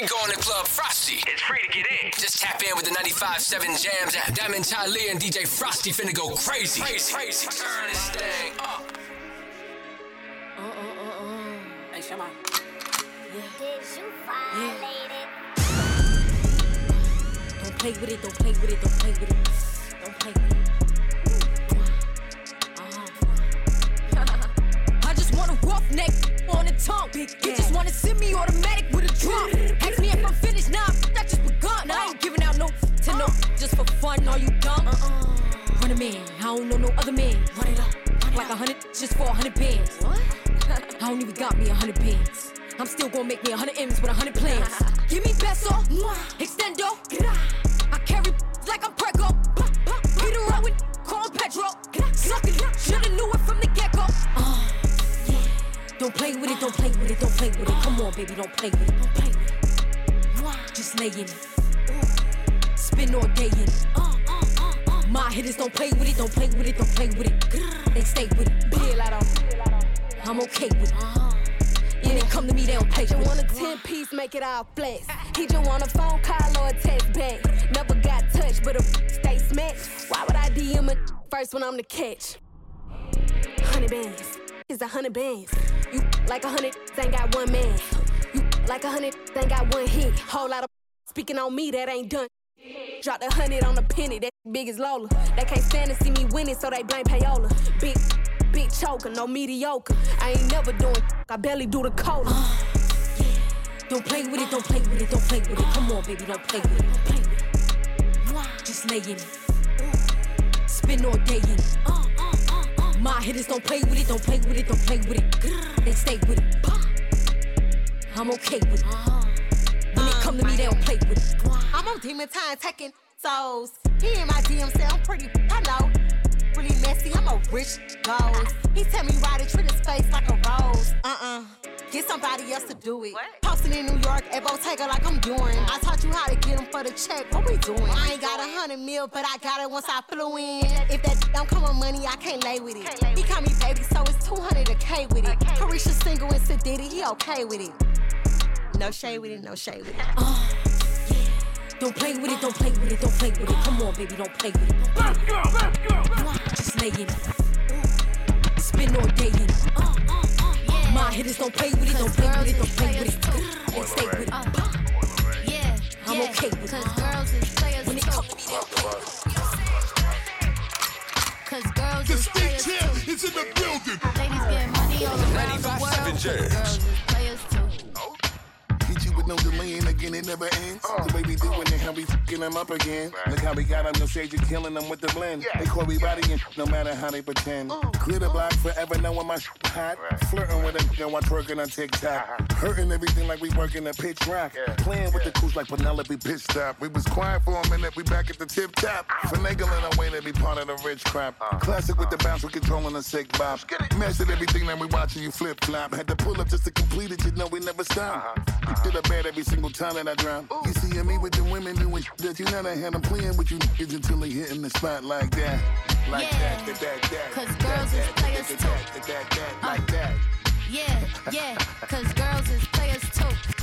We going to Club Frosty. It's free to get in. Just tap in with the 95.7 Jams app. Diamond Ty Lee and DJ Frosty finna go crazy. Crazy, crazy. Turn this thing up. Uh, uh, uh, uh. Hey, Shama. Did you violate it? Don't play with it, don't play with it, don't play with it. Don't play with it. Uh-huh. I just want a roughneck on the tongue. You just wanna send me automatic with a drum. Ask me if I'm finished, nah, that just begun. I ain't giving out no to no, just for fun. Are you dumb? Run a man, I don't know no other man. Run it up, like a hundred just for a hundred bands. I don't even got me a hundred bands. I'm still gonna make me a hundred M's with a hundred plans. Give me peso, extendo. Don't play with it, don't play with it, don't play with it. Come on, baby, don't play with it, don't play with it. Just lay in it. Spin all day in it. My hitters don't play with it, don't play with it, don't play with it. They stay with it. I'm okay with it. When they come to me, they don't play Just want a 10 piece, make it all flex. He just want a phone call or a text back. Never got touched, but a stay smacked. Why would I DM a first when I'm the catch? Hundred bands is a hundred bands. You like a hundred, ain't got one man. You like a hundred, ain't got one hit. Whole lot of speaking on me that ain't done. Drop the hundred on the penny, that big as Lola. They can't stand to see me winning, so they blame payola. Big, big choker, no mediocre. I ain't never doing, I barely do the cola. Uh, don't play with it, don't play with it, don't play with it. Come on, baby, don't play with it. Don't play with it. Just lay in it. Spin all day in it. Uh. My hitters don't play with it, don't play with it, don't play with it. They stay with it. I'm okay with it. Uh-huh. When they come to me, they don't play with it. Uh-huh. I'm on demon time taking souls. He in my DM say I'm pretty, I know. Really messy, I'm a rich ghost. He tell me ride it, treat his face like a rose. Uh-uh. Get somebody else to do it. Posting in New York at Bottega like I'm doing. I taught you how to get them for the check. What we doing? I ain't got a hundred mil, but I got it once I flew in. If that don't come with money, I can't lay with it. He call me baby, so it's 200 a K with it. Carisha single and Sid he okay with it. No shade with it, no shade with it. Don't play with it, don't play with it, don't play with it. Come on, baby, don't play with it. Let's go, let's go. Just lay in it. Spin all day in it. Uh. My hitters don't play with it, don't play with it, don't play with it. They stay with it. Yeah, I'm okay with it. Cause girls is players When they too. come to me, they don't play with it. Cause girls The is state champ is in the building. Ladies getting money all around the 95.7 world. Cause girls no delay and again it never ends. The way we doing it, how we fucking them up again. Look how we got on the stage and killing them with the blend. They call me body and no matter how they pretend. Clear the block forever knowing my shit hot. Flirting with a girl while twerking on TikTok. Hurting everything like we working a pitch rock. Playing with the crews like Penelope pitch stop. We was quiet for a minute, we back at the tip top. Finagling our way to be part of the rich crap. Classic with the bounce, we controlling the sick bop. Mastered everything that we watching you flip flop. Had to pull up just to complete it, you know we never stop. Did a bad every single time that I drop. You see me with the women doing that you never had them playing with you niggas until they hitting the spot like that. Like Yeah. that, that, that. 'Cause girls is players that, too. Like uh. that. Yeah, yeah. Cause girls is players too.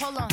Hold on,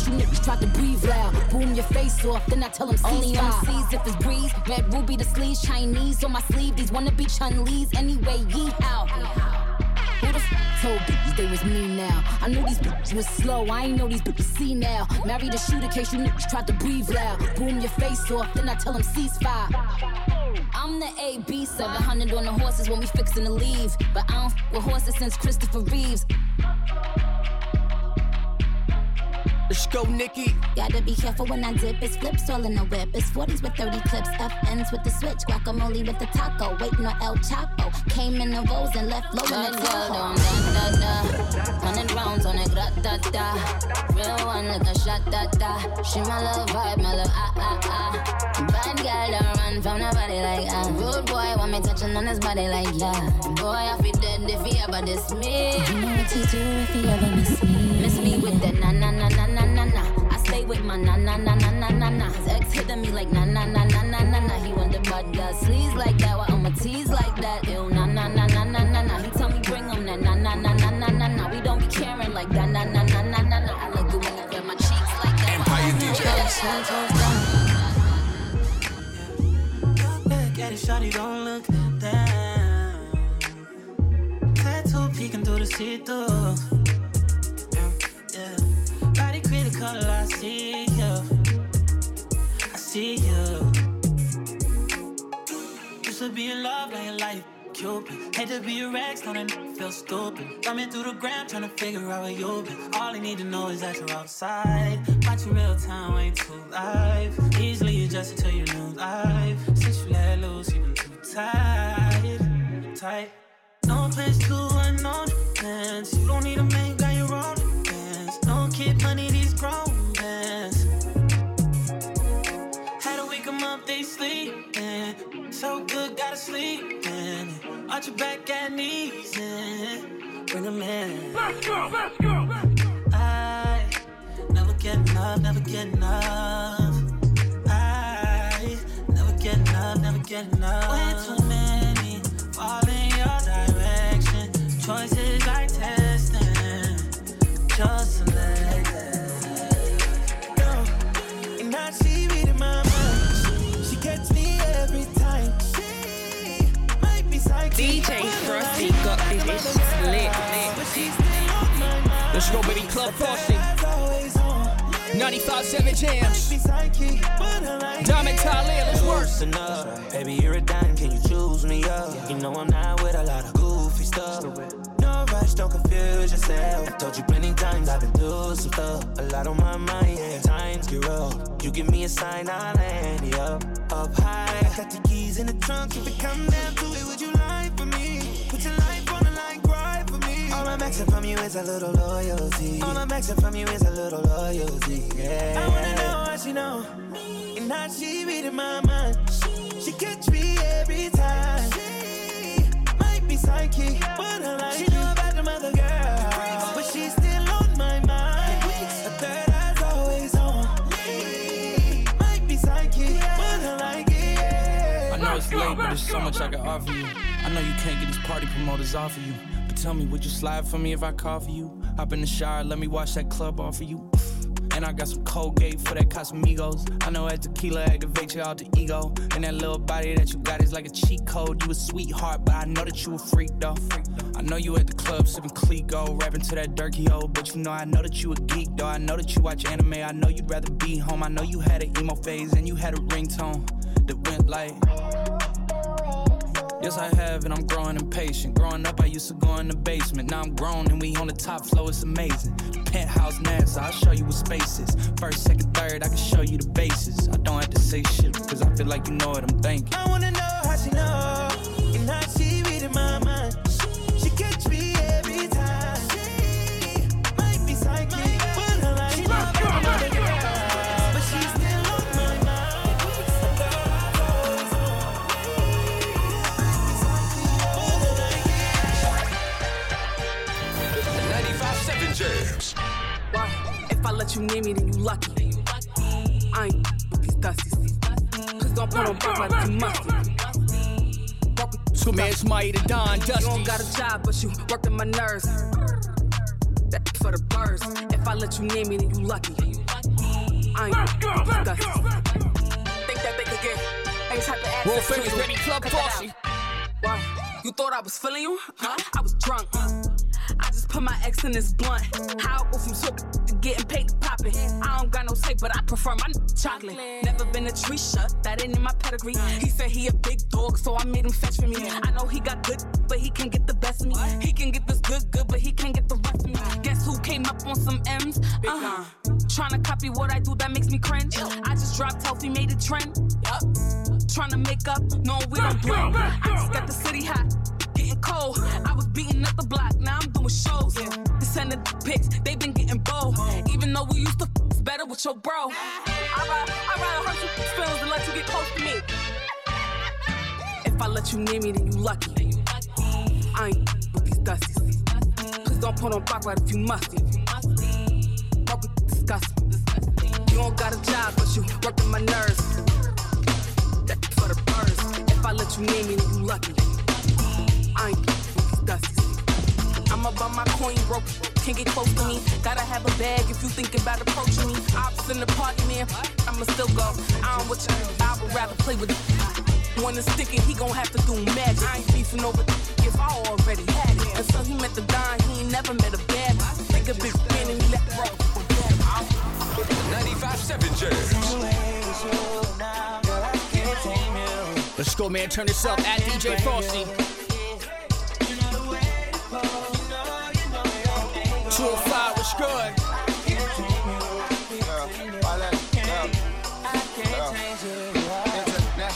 case you niggas tried to breathe loud. Boom your face off, then I tell them only MCs if it's breeze. Red ruby the sleeves, Chinese on my sleeve. These wanna be Chun-Li's anyway. Ye out. Who the f told bitches they was me now? I knew these bitches was slow, I ain't know these bitches see now. Married a shooter case you niggas tried to breathe loud. Boom your face off, then I tell them ceasefire. I'm the AB 700 on the horses when we fixin' to leave. But I don't f with horses since Christopher Reeves. Let's go, Nikki. Gotta be careful when I dip. It's flips all in the whip. It's 40s with 30 clips. FNs with the switch. Guacamole with the taco. Waiting on El Chapo. Came in the rolls and left low in the taco. da da da. Hundred rounds on it, da da da. Real one like a shot da da. She my love vibe, my love ah ah ah. Bad girl don't run from nobody like ah. Rude boy want me touching on his body like yeah. Boy I feel dead if he ever diss me. You know what to do if he ever miss me. Miss me with that na na na na na my na na na na na na na. His ex hitting me like na na na na na na na. He want the bad girl sleeves like that, while I'ma tease like that. Ew na na na na na na na. He tell me bring him that na na na na na na na. We don't be caring like that na na na na na na. I like it when you grab my cheeks like that. Empire DJ. Look at it, shawty, don't look down. Tattoo peeking through the see-through. Critical, I see you. I see you. Used to be in love, now your life Cupid. Hate to be a Rex, n- feel stupid. Thumbing through the gram, trying to figure out where you've been. All I need to know is that you're outside. Watch you real time, ain't too live. Easily adjusted to your new life. Since you let loose, you've been too tight. Tight. No place to unknown plans. You don't need a man, kid money, these grown plans. Had to wake 'em up, they sleeping. So good, gotta sleep in. Arch your back at knees and bring 'em in. Let's go, let's go. I never get enough, never get enough. I never get enough, never get enough. Way too many fall in your direction. Choices like testing, just selected. DJ Frosty got this it's lit. Let's go, baby. Club Frosty. 95.7 jams. Diamond let's work. Listen up, baby, you're a dime, can you choose me up? You know I'm not with a lot of goofy stuff. No rush, don't confuse yourself. I Told you plenty times I've been through some stuff. A lot on my mind, yeah. Times get rough. You give me a sign, I'll land you up, up high. Got the keys in the trunk. If it come down to it, would you I'm asking from you is a little loyalty. All I'm asking from you is a little loyalty. Yeah. I wanna know how she know. And how she reading my mind. She catch me every time. She might be psychic, but I like She know about the mother girl, but she's still on my mind. Her third eye's always on me. Might be psychic, but I like it. I know it's late, but there's so much I can offer you. I know you can't get these party promoters off of you. Tell me, would you slide for me if I call for you? Hop in the shower, let me wash that club off of you. And I got some Colgate for that Casamigos. I know that tequila activates your alter ego. And that little body that you got is like a cheat code. You a sweetheart, but I know that you a freak though. I know you at the club sipping Clicquot, rapping to that hoe. But you know I know that you a geek though. I know that you watch anime. I know you'd rather be home. I know you had an emo phase and you had a ringtone that went like. Yes, I have, and I'm growing impatient. Growing up, I used to go in the basement. Now I'm grown, and we on the top floor. It's amazing. Penthouse NASA, I'll show you what space is. First, second, third, I can show you the bases. I don't have to say shit, because I feel like you know what I'm thinking. I wanna know how she know let you near me, then you lucky. I ain't with these dusties. Cause don't put on back like too musty. Walk with So man, it's Mighty the Don, You don't got a job, but you working my nerves. That for the birds. If I let you near me, then you lucky. I ain't with these dusties. Think that they could get any type of access World famous you. Ready Club Cut that Why? You thought I was feeling you? Huh? I was drunk. I just put my ex in this blunt. How I go from smoking to getting paid to pop it. I don't got no tape, but I prefer my chocolate. Never been a tree shut, that ain't in my pedigree. He said he a big dog, so I made him fetch for me. I know he got good, but he can get the best of me. He can get this good, good, but he can't get the rest of me. Guess who came up on some M's? Uh-huh. Trying to copy what I do, that makes me cringe. I just dropped healthy, made a trend. Yup. Trying to make up, no, we don't blend. I just got the city hot getting cold. I was beating up the block, now I'm doing shows. They send the pics, they been getting bold. Even though we used to f- better with your bro. I'd rather, I'd rather hurt your feelings than let you get close to me. If I let you near me, then you lucky. I ain't with these dusties. Please don't put on back if you musty. Fuck with disgusting. You don't got a job, but you working my nerves. That's for the birds. If I let you near me, then you lucky. My coin broke. Can't get close to me. Gotta have a bag if you thinking about approaching me. Ops in the party, man. I'ma still go. I don't want you. I would rather play with it. When it's sticking, he gon' have to do magic. I ain't beefing over if I already had it. And so he met the Don, he ain't never met a bad bitch. Think a big man and he let roll. 95.7 Jams. Let's go, man. Turn this up at DJ Frosty. 205, what's good?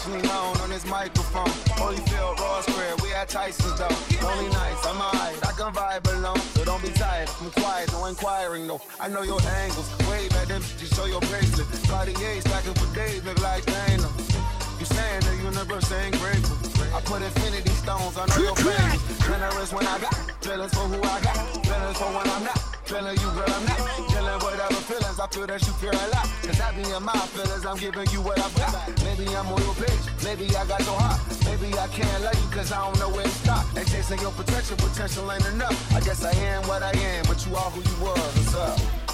On microphone. Holyfield, Raw Square, we at Tyson's though. Lonely nights, I'm alright, I can vibe alone. So don't be tired, I'm quiet, no inquiring though. I know your angles, wave at them, just show your bracelet. Cartier stacking for days, look like Dana. You saying the universe ain't grateful. I put infinity stones under your face. Generous when I got, feelings for who I got, feelings for when I'm not. Feeling you, girl, I'm not. Dealing with other feelings, I feel that you care a lot. Cause I be in my feelings, I'm giving you what I've got. Maybe I'm on your page, maybe I got your heart. Maybe I can't love you cause I don't know where to stop. And chasing your potential, potential ain't enough. I guess I am what I am, but you are who you was. What's up?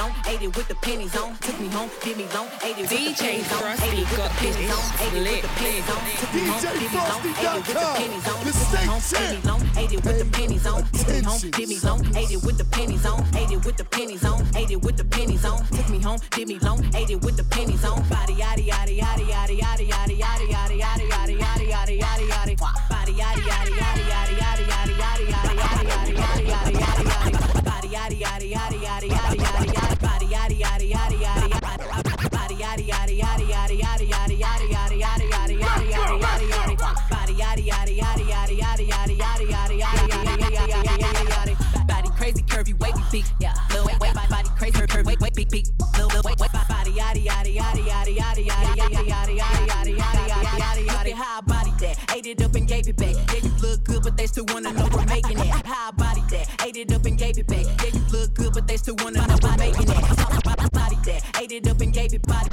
home, did me long, ate it with the pennies on. Took me home, did me long, ate it with the DJ pennies on. Ate it with the pennies this on. Ate it with the pennies on. Took me home, did me long, ate it with the pennies on. Took me home, did me long, ate it with the pennies on. Took me home, did me long, ate it with the pennies on. Ate it with the pennies on. Ate it with the pennies on. Took me home, did me long, ate it with the pennies on. Body yaddy yaddy yaddy yaddy yaddy yaddy yaddy yaddy yaddy yaddy yaddy yaddy yaddy yaddy. Body yaddy yaddy yaddy yaddy yaddy yaddy yaddy yaddy yaddy yaddy yaddy yaddy yaddy yaddy. Yaddy yaddy yaddy yaddy yaddy yaddy yaddy. Curvy, wavy, big, yeah. Lil wait, wait, body crazy, curvy, wait, wait, big, big. Lil, lil, wait, wait, body yaddy yaddy yaddy yaddy yaddy yaddy yaddy yaddy yaddy yaddy yaddy yaddy yaddy. How I body that, ate it up and gave it back. Yeah, you look good, but they still wanna know we're making it. How I body that, ate it up and gave it back. Yeah, you look good, but they still wanna know we're making it. Body that, ate it up and gave it body,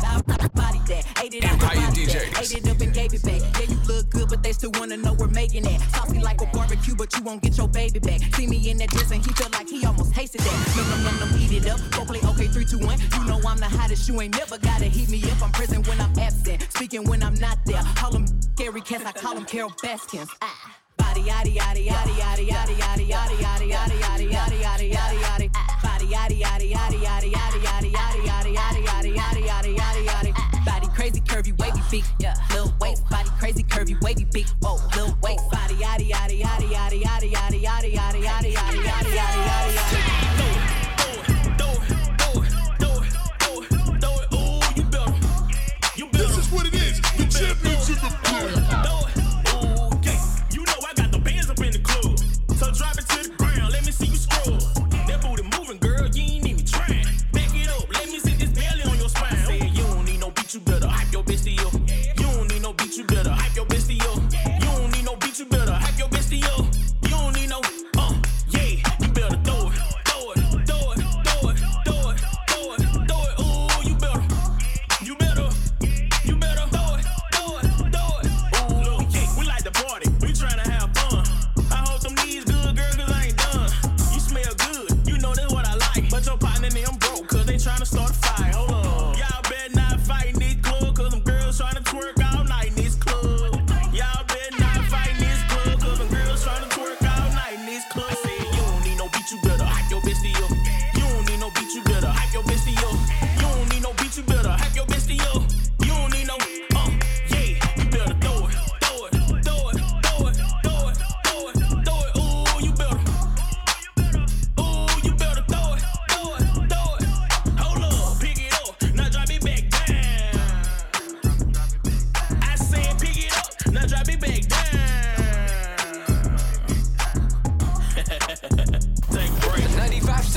body that, ate it up and body DJs. that, ate it up and gave it back. Making that. Saucy like a barbecue, but you won't get your baby back. See me in that dress and he felt like he almost tasted that. Num num num num, eat it up. Go play okay, three, two, one. You know I'm the hottest. You ain't never gotta heat me up. I'm present when I'm absent, speaking when I'm not there. Call him Gary Cass, I call him Carol Baskins. Ah. Body yaddy yaddy yaddy yaddy yaddy yaddy yaddy yaddy yaddy yaddy yaddy yaddy yaddy yaddy body yaddy yaddy yaddy yaddy yaddy yaddy yaddy yaddy yaddy yaddy yaddy yaddy yaddy curvy wavy big yeah little waist body crazy curvy wavy big whoa little waist body yaddy yaddy yaddy yaddy yaddy yaddy yaddy yaddy yaddy yaddy yaddy yaddy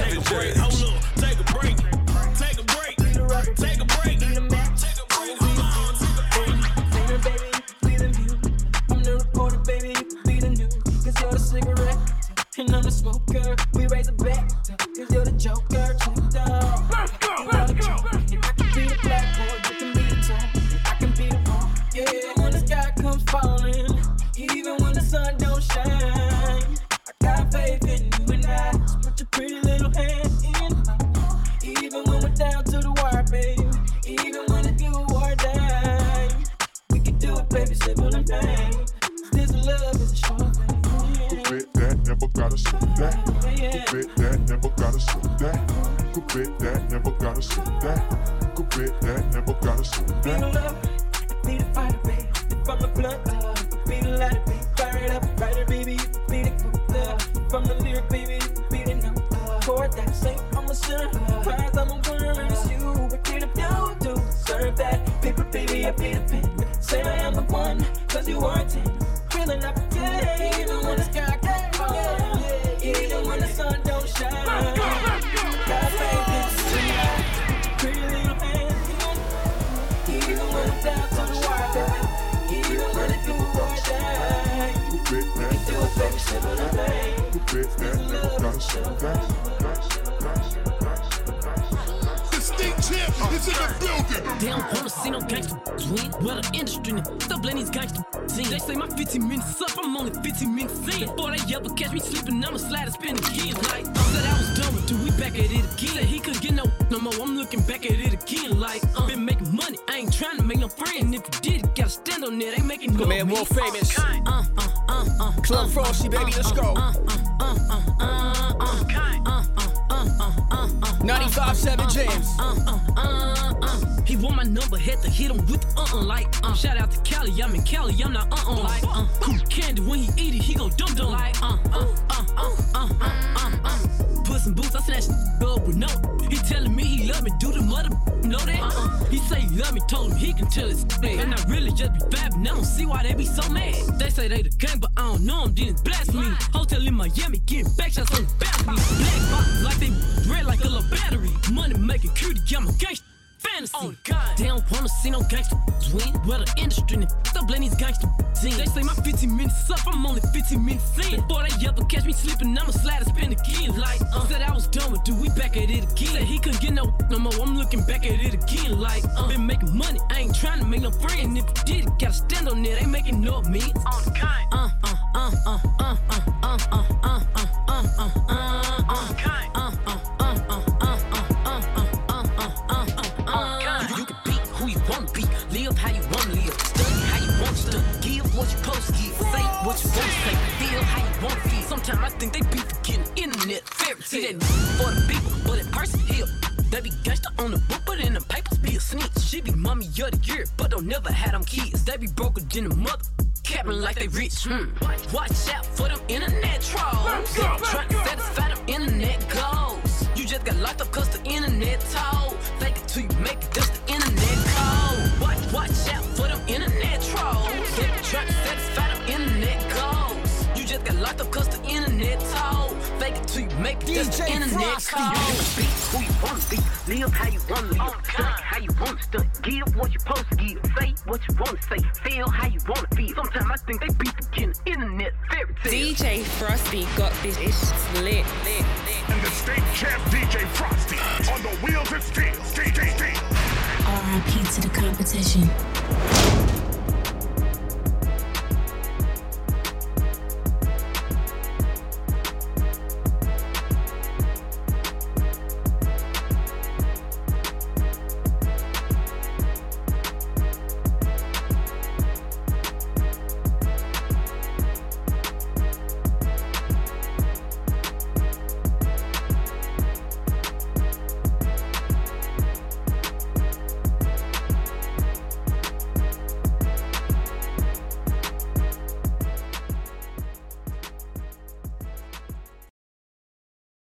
seventh grade. Never gotta slow that. Bet that, never gotta slow that. Bet that, never gotta slow that. Bet that, never gotta slow Be the that. love, be the fighter, baby. From the blood, be the lighter, baby. Fire it up, writer, baby. Be the cool love. From the lyric, baby. Be the note. Chord that say I'm a sinner. Cries I'm a winner, and it's you. But up, you do serve that. Paper, baby, I be the pen. Say I am the one, cause you are a 10. Feeling up, yeah, even when the sky. Even when the sun don't shine. Let's go, let's tonight. Even when I'm down the wire. Even when it feels like shine. You do a baby similar thing. This love state champ is in the building. They don't wanna see no gangster win. Well, the industry and stop letting these gangster sing. They say my 15 minutes up, I'm only 15 minutes in. Before they ever catch me sleeping, I'ma slide and spin again. Like, I said I was done with dude, we back at it again. Said he could get no no more, I'm looking back at it again. Like, uh, been making money, I ain't trying to make no friend. If you did, gotta stand on it, ain't making no man, world famous. Uh, uh, uh, uh, Club Frosty, baby, let's go. 95.7 Jams. Uh, uh, uh, uh. 95 7 uh, uh, Jams. Uh, he want my number, had to hit him with the uh-uh like uh. Shout out to Cali, I'm in Cali, I'm not uh-uh like uh. Cool candy, when he eat it, he go dum-dum like uh, uh, uh, uh, uh, uh, uh. Put some boots, I snatched up with no. He telling me he love me, do the mother know that? Uh-uh. He say he love me, told him he can tell his. bad. And I really just be babbing, I don't see why they be so mad. They say they the gang, but I don't know them, didn't blast me. Hotel in Miami, getting back shots on the balcony. Black box, like they red like a little battery. Money making cutie, I'm a gangster. fantasy. Oh, God. They don't wanna see no gangster win. Well, the industry and stop letting these gangster in. They say my 15 minutes up, I'm only 15 minutes in. Before they ever catch me sleeping, I'ma slide and spin again. Like, uh, said I was done with dude, we back at it again. Said he couldn't get no no more, I'm looking back at it again. Like, uh, been making money, I ain't trying to make no friend. If you did gotta stand on it, ain't making no me. On. Uh, uh, uh, uh, uh, uh, uh, uh, uh, uh, uh, Sometimes I think they be forgetting internet fairy tale. See that for the people, but in person here. They be gangsta on the book, but in the papers be a snitch. She be mommy of the year, but don't never had them kids. They be broker than the mother. Capping like they rich. Hmm. Watch out for them internet trolls. Trying to satisfy them internet goals. You just got locked up cause the internet told. Fake it till you make it, that's the internet code. Watch, watch out for them internet trolls. They be trying to satisfy make it, that's the DJ internet Frosty. code. You can be who you wanna be, live how you wanna live, oh, study how you wanna study, give what you supposed to give, say what you wanna say, feel how you wanna feel. Sometimes I think they be forgetting internet fairy tale. DJ Frosty got this it's lit, lit, lit. And the state champ DJ Frosty on the wheels of steel. Steel, steel, steel. RIP to the competition.